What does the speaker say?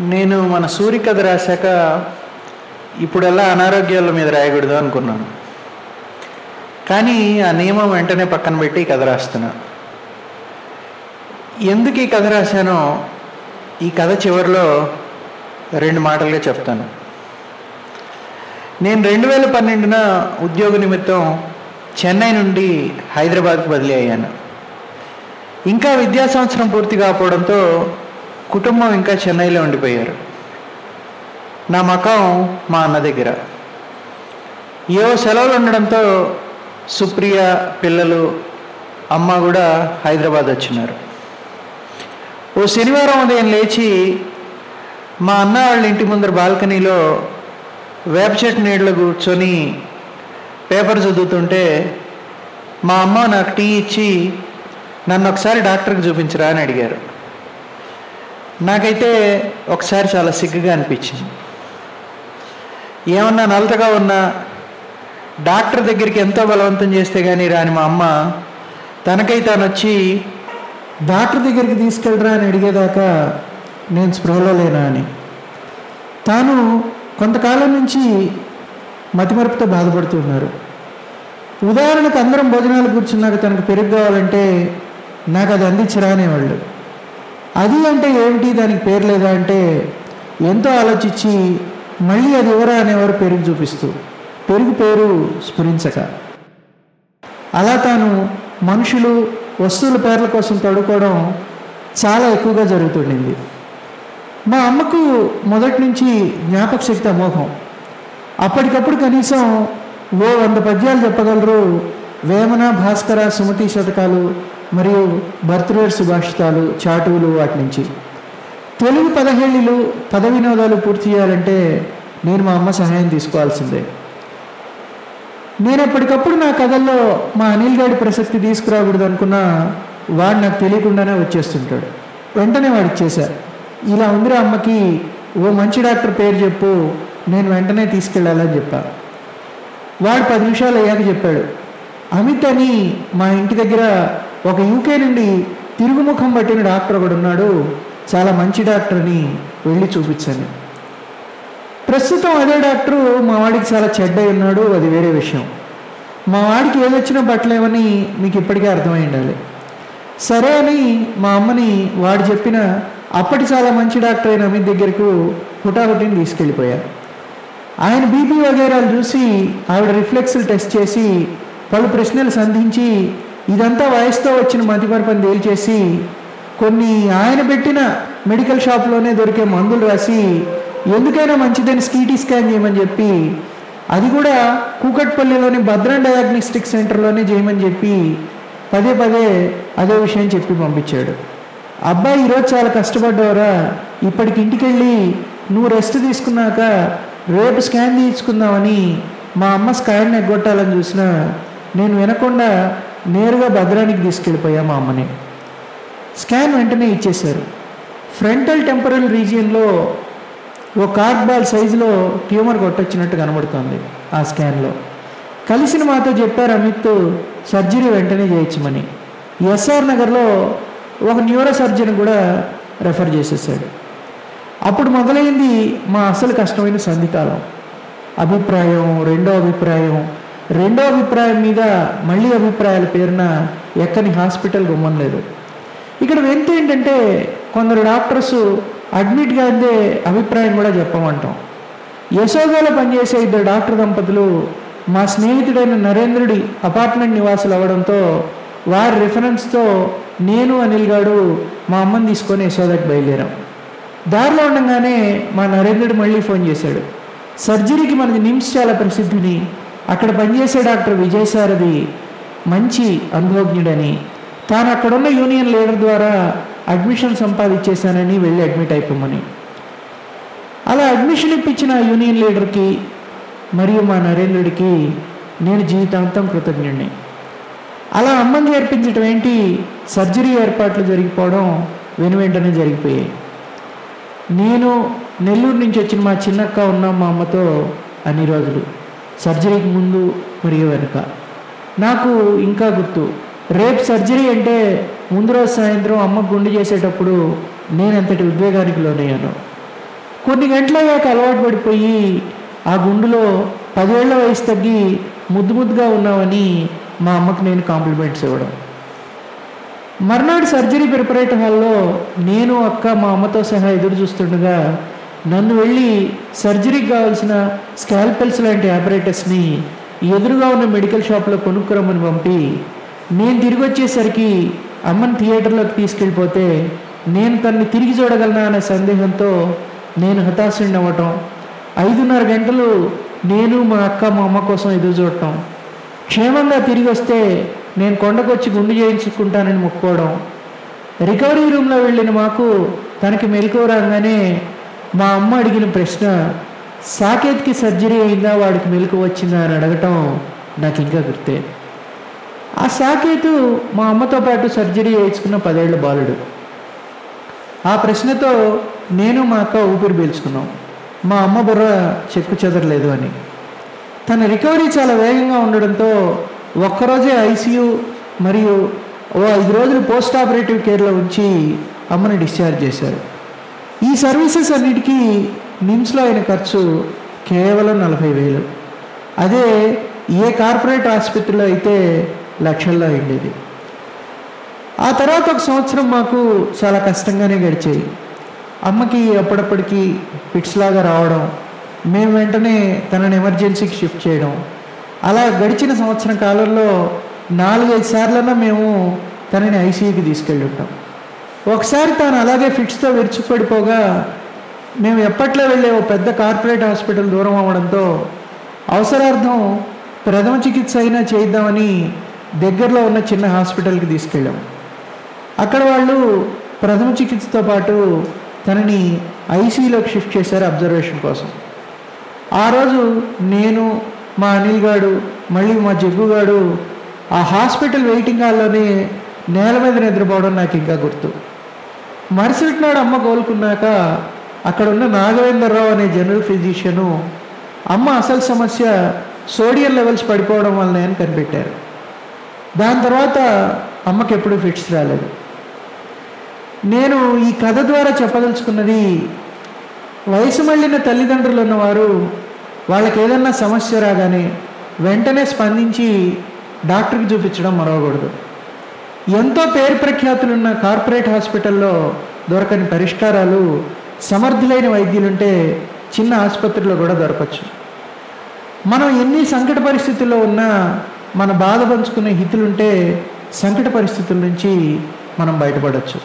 నేను మన సూర్యకథ రాశాక ఇప్పుడెల్లా అనారోగ్యాల మీద రాయకూడదు అనుకున్నాను. కానీ ఆ నియమం వెంటనే పక్కన పెట్టి ఈ కథ రాస్తున్నా. ఎందుకు ఈ కథ రాశానో ఈ కథ చివరిలో రెండు మాటలుగా చెప్తాను. నేను రెండు వేల పన్నెండున ఉద్యోగ నిమిత్తం చెన్నై నుండి హైదరాబాద్కు బదిలీ అయ్యాను. ఇంకా విద్యా సంవత్సరం పూర్తి కాకపోవడంతో కుటుంబం ఇంకా చెన్నైలో ఉండిపోయారు. నా మకం మా అన్న దగ్గర. ఏవో సెలవులు ఉండడంతో సుప్రియ పిల్లలు అమ్మ కూడా హైదరాబాద్ వచ్చినారు. ఓ శనివారం ఉదయం లేచి మా అన్న వాళ్ళ ఇంటి ముందర బాల్కనీలో వేప చెట్టు నీడలో కూర్చొని పేపర్ చదువుతుంటే మా అమ్మ నాకు టీ ఇచ్చి నన్ను ఒకసారి డాక్టర్కి చూపించరా అని అడిగారు. నాకైతే ఒకసారి చాలా సిగ్గుగా అనిపించింది. ఏమన్నా నలతగా ఉన్నా డాక్టర్ దగ్గరికి ఎంతో బలవంతం చేస్తే కానీ రాని మా అమ్మ తనకై తాను వచ్చి డాక్టర్ దగ్గరికి తీసుకెళ్ళరా అని అడిగేదాకా నేను స్పృహలో లేనా అని. తాను కొంతకాలం నుంచి మతిమరుపుతో బాధపడుతున్నారు ఉదాహరణకు అందరం భోజనాలు కూర్చున్నాక తనకు పెరుగు కావాలంటే నాకు అది అందించరా అనేవాళ్ళు. అది అంటే ఏమిటి? దానికి పేరు లేదా అంటే ఎంతో ఆలోచించి మళ్ళీ అది ఎవరా అనేవారు పేరుని చూపిస్తూ పెరుగు పేరు స్ఫురించక. అలా తాను మనుషులు వస్తువుల పేర్ల కోసం తడుకోవడం చాలా ఎక్కువగా జరుగుతుండింది. మా అమ్మకు మొదటి నుంచి జ్ఞాపక శక్తి అమోఘం. అప్పటికప్పుడు కనీసం ఓ వంద పద్యాలు చెప్పగలరు వేమన భాస్కర సుమతి శతకాలు మరియు బర్త్డే సుభాషితాలు చాటువులు వాటి నుంచి. తెలుగు పదహేళ్ళు పద వినోదాలు పూర్తి చేయాలంటే నేను మా అమ్మ సహాయం తీసుకోవాల్సిందే. నేను ఎప్పటికప్పుడు నా కథల్లో మా అనిల్ గారి ప్రసక్తి తీసుకురాకూడదు అనుకున్నా వాడు నాకు తెలియకుండానే వచ్చేస్తుంటాడు. వెంటనే వాడు చేశారు ఇలా ఉందిరా అమ్మకి ఓ మంచి డాక్టర్ పేరు చెప్పు నేను వెంటనే తీసుకెళ్ళాలని చెప్పా. వాడు పది నిమిషాలు అయ్యాక చెప్పాడు అమిత్ అని మా ఇంటి దగ్గర ఒక యూకే నుండి తిరుగుముఖం పట్టిన డాక్టర్ ఒకడు ఉన్నాడు. చాలా మంచి డాక్టర్ని వెళ్ళి చూపించాను ప్రస్తుతం అదే డాక్టరు మా వాడికి చాలా చెడ్డై ఉన్నాడు. అది వేరే విషయం. మా వాడికి ఏదొచ్చినా పట్టలేమని మీకు ఇప్పటికే అర్థమై ఉండాలి. సరే అని మా అమ్మని వాడు చెప్పిన అప్పటి చాలా మంచి డాక్టర్ అయిన అమిత్ దగ్గరకు హుటాహుటిని తీసుకెళ్ళిపోయారు ఆయన బీపీ వగేరాలు చూసి ఆవిడ రిఫ్లెక్స్లు టెస్ట్ చేసి పలు ప్రశ్నలు సంధించి ఇదంతా వయసుతో వచ్చిన మతిమరపని తేల్చేసి కొన్ని ఆయన పెట్టిన మెడికల్ షాప్లోనే దొరికే మందులు రాసి ఎందుకైనా మంచిదని స్కీటీ స్కాన్ చేయమని చెప్పి అది కూడా కూకట్పల్లిలోని భద్రం డయాగ్నోస్టిక్ సెంటర్లోనే చేయమని చెప్పి పదే పదే అదే విషయం చెప్పి పంపించాడు. అబ్బాయి ఈరోజు చాలా కష్టపడ్డావురా ఇప్పటికి ఇంటికి వెళ్ళి నువ్వు రెస్ట్ తీసుకున్నాక రేపు స్కాన్ తీయించుకుందామని మా అమ్మ స్కాన్ ఎగ్గొట్టాలని చూసినా నేను వినకుండా నేరుగా భద్రానికి తీసుకెళ్ళిపోయా మా అమ్మని. స్కాన్ వెంటనే ఇచ్చేశారు. ఫ్రంటల్ టెంపరల్ రీజియన్లో ఓ కార్డ్ బాల్ సైజులో ట్యూమర్ కొట్టొచ్చినట్టు కనబడుతోంది ఆ స్కాన్లో కలిసిన మాతో చెప్పారు అమిత్ సర్జరీ వెంటనే చేయించమని. ఎస్ఆర్ నగర్లో ఒక న్యూరో సర్జన్ కూడా రెఫర్ చేసేసాడు. అప్పుడు మొదలైంది మా అసలు కష్టమైన సంధికాలం. అభిప్రాయం రెండో అభిప్రాయం రెండో అభిప్రాయం మీద మళ్ళీ అభిప్రాయాల పేరున ఎక్కని హాస్పిటల్ గుమ్మం లేదు ఇక్కడ వెంత ఏంటంటే కొందరు డాక్టర్స్ అడ్మిట్గా అందే అభిప్రాయం కూడా చెప్పమంటాం. యశోదలో పనిచేసే ఇద్దరు డాక్టర్ దంపతులు మా స్నేహితుడైన నరేంద్రుడి అపార్ట్మెంట్ నివాసులు అవ్వడంతో వారి రిఫరెన్స్తో నేను అనిల్ గారు మా అమ్మని తీసుకొని యశోదకి బయలుదేరాం. దారిలో ఉండగానే మా నరేంద్రుడు మళ్ళీ ఫోన్ చేశాడు. సర్జరీకి మనది నిమ్స్ చాలా ప్రసిద్ధిని అక్కడ పనిచేసే డాక్టర్ విజయసారథి మంచి అనుభవజ్ఞుడని తాను అక్కడున్న యూనియన్ లీడర్ ద్వారా అడ్మిషన్ సంపాదించేశానని వెళ్ళి అడ్మిట్ అయిపోమని. అలా అడ్మిషన్ ఇప్పించిన యూనియన్ లీడర్కి మరియు మా నరేంద్రుడికి నేను జీవితాంతం కృతజ్ఞుడిని అలా అమ్మని చేర్పించడం ఏంటి? సర్జరీ ఏర్పాట్లు జరిగిపోవడం వెను వెంటనే జరిగిపోయాయి. నేను నెల్లూరు నుంచి వచ్చిన మా చిన్నక్క ఉన్నాం మా అమ్మతో అన్ని రోజులు సర్జరీకి ముందు మరియు వెనుక. నాకు ఇంకా గుర్తు. రేపు సర్జరీ అంటే ముందు రోజు సాయంత్రం అమ్మ గుండు చేసేటప్పుడు నేను ఉద్వేగానికి లోనయ్యాను. కొన్ని గంటలయ్యాక అలవాటు పడిపోయి ఆ గుండులో పదేళ్ళ వయసు తగ్గి ముద్దు ముద్దుగా ఉన్నామని మా అమ్మకు నేను కాంప్లిమెంట్స్ ఇవ్వడం. మర్నాడు సర్జరీ ప్రిపరేటర్ హాల్లో నేను అక్క మా అమ్మతో సహా ఎదురు చూస్తుండగా నన్ను వెళ్ళి సర్జరీకి కావాల్సిన స్కాల్పెల్స్ లాంటి ఆపరేటర్స్ని ఎదురుగా ఉన్న మెడికల్ షాప్లో కొనుక్కురమ్మని పంపి నేను తిరిగి వచ్చేసరికి అమ్మని థియేటర్లోకి తీసుకెళ్ళిపోతే నేను తన్ని తిరిగి చూడగలనా అనే సందేహంతో నేను హతాశుడిని అవ్వటం ఐదున్నర గంటలు నేను మా అక్క మా అమ్మ కోసం ఎదురు చూడటం క్షేమంగా తిరిగి వస్తే నేను కొండకొచ్చి గుండు చేయించుకుంటానని మొక్కుకోవడం రికవరీ రూమ్లో వెళ్ళిన మాకు తనకి మెలకువ రాగానే మా అమ్మ అడిగిన ప్రశ్న సాకేత్కి సర్జరీ అయిందా? వాడికి మెలకు వచ్చిందా? అని అడగటం నాకు ఇంకా గుర్తే. ఆ సాకేతు మా అమ్మతో పాటు సర్జరీ వేయించుకున్న పదేళ్ళ బాలుడు. ఆ ప్రశ్నతో నేను మా అక్క ఊపిరి పీల్చుకున్నాం. మా అమ్మ బుర్ర చెక్కు చెదరలేదు అని. తన రికవరీ చాలా వేగంగా ఉండడంతో ఒక్కరోజే ఐసీయూ మరియు ఓ ఐదు రోజులు పోస్ట్ ఆపరేటివ్ కేర్లో ఉంచి అమ్మని డిశ్చార్జ్ చేశారు. ఈ సర్వీసెస్ అన్నిటికీ నిమ్స్లో అయిన ఖర్చు కేవలం నలభై వేలు. అదే ఏ కార్పొరేట్ ఆసుపత్రిలో అయితే లక్షల్లో అయిండేది ఆ తర్వాత ఒక సంవత్సరం మాకు చాలా కష్టంగానే గడిచాయి. అమ్మకి అప్పుడప్పటికి పిట్స్లాగా రావడం మేము వెంటనే తనని ఎమర్జెన్సీకి షిఫ్ట్ చేయడం అలా గడిచిన సంవత్సరం కాలంలో నాలుగైదు సార్లన్నా మేము తనని ఐసీయూకి తీసుకెళ్ళి ఉంటాం. ఒకసారి తాను అలాగే ఫిట్స్తో విరుచుపడిపోగా మేము ఎప్పట్లో వెళ్ళే ఓ పెద్ద కార్పొరేట్ హాస్పిటల్ దూరం అవ్వడంతో అవసరార్థం ప్రథమ చికిత్స అయినా చేద్దామని దగ్గరలో ఉన్న చిన్న హాస్పిటల్కి తీసుకెళ్ళాం. అక్కడ వాళ్ళు ప్రథమ చికిత్సతో పాటు తనని ఐసీలోకి షిఫ్ట్ చేశారు అబ్జర్వేషన్ కోసం. ఆ రోజు నేను మా అనిల్ గాడు మళ్ళీ మా జగ్గు గాడు ఆ హాస్పిటల్ వెయిటింగ్ హాల్లోనే నేల మీద నిద్రపోవడం నాకు ఇంకా గుర్తు. మరుసటి నాడు అమ్మ కోలుకున్నాక అక్కడ ఉన్న నాగవేంద్రరావు అనే జనరల్ ఫిజిషియను అమ్మ అసలు సమస్య సోడియం లెవెల్స్ పడిపోవడం వల్లనే అని కనిపెట్టారు. దాని తర్వాత అమ్మకి ఎప్పుడూ ఫిట్స్ రాలేదు. నేను ఈ కథ ద్వారా చెప్పదలుచుకున్నది వయసు మళ్ళిన తల్లిదండ్రులు ఉన్నవారు వాళ్ళకి ఏదన్నా సమస్య రాగానే వెంటనే స్పందించి డాక్టర్కి చూపించడం మరవకూడదు. ఎంతో పేరు ప్రఖ్యాతులున్న కార్పొరేట్ హాస్పిటల్లో దొరకని పరిష్కారాలు సమర్థులైన వైద్యులుంటే చిన్న ఆసుపత్రిలో కూడా దొరకచ్చు. మనం ఎన్ని సంకట పరిస్థితుల్లో ఉన్నా మన బాధ పంచుకునే హితులుంటే సంకట పరిస్థితుల నుంచి మనం బయటపడవచ్చు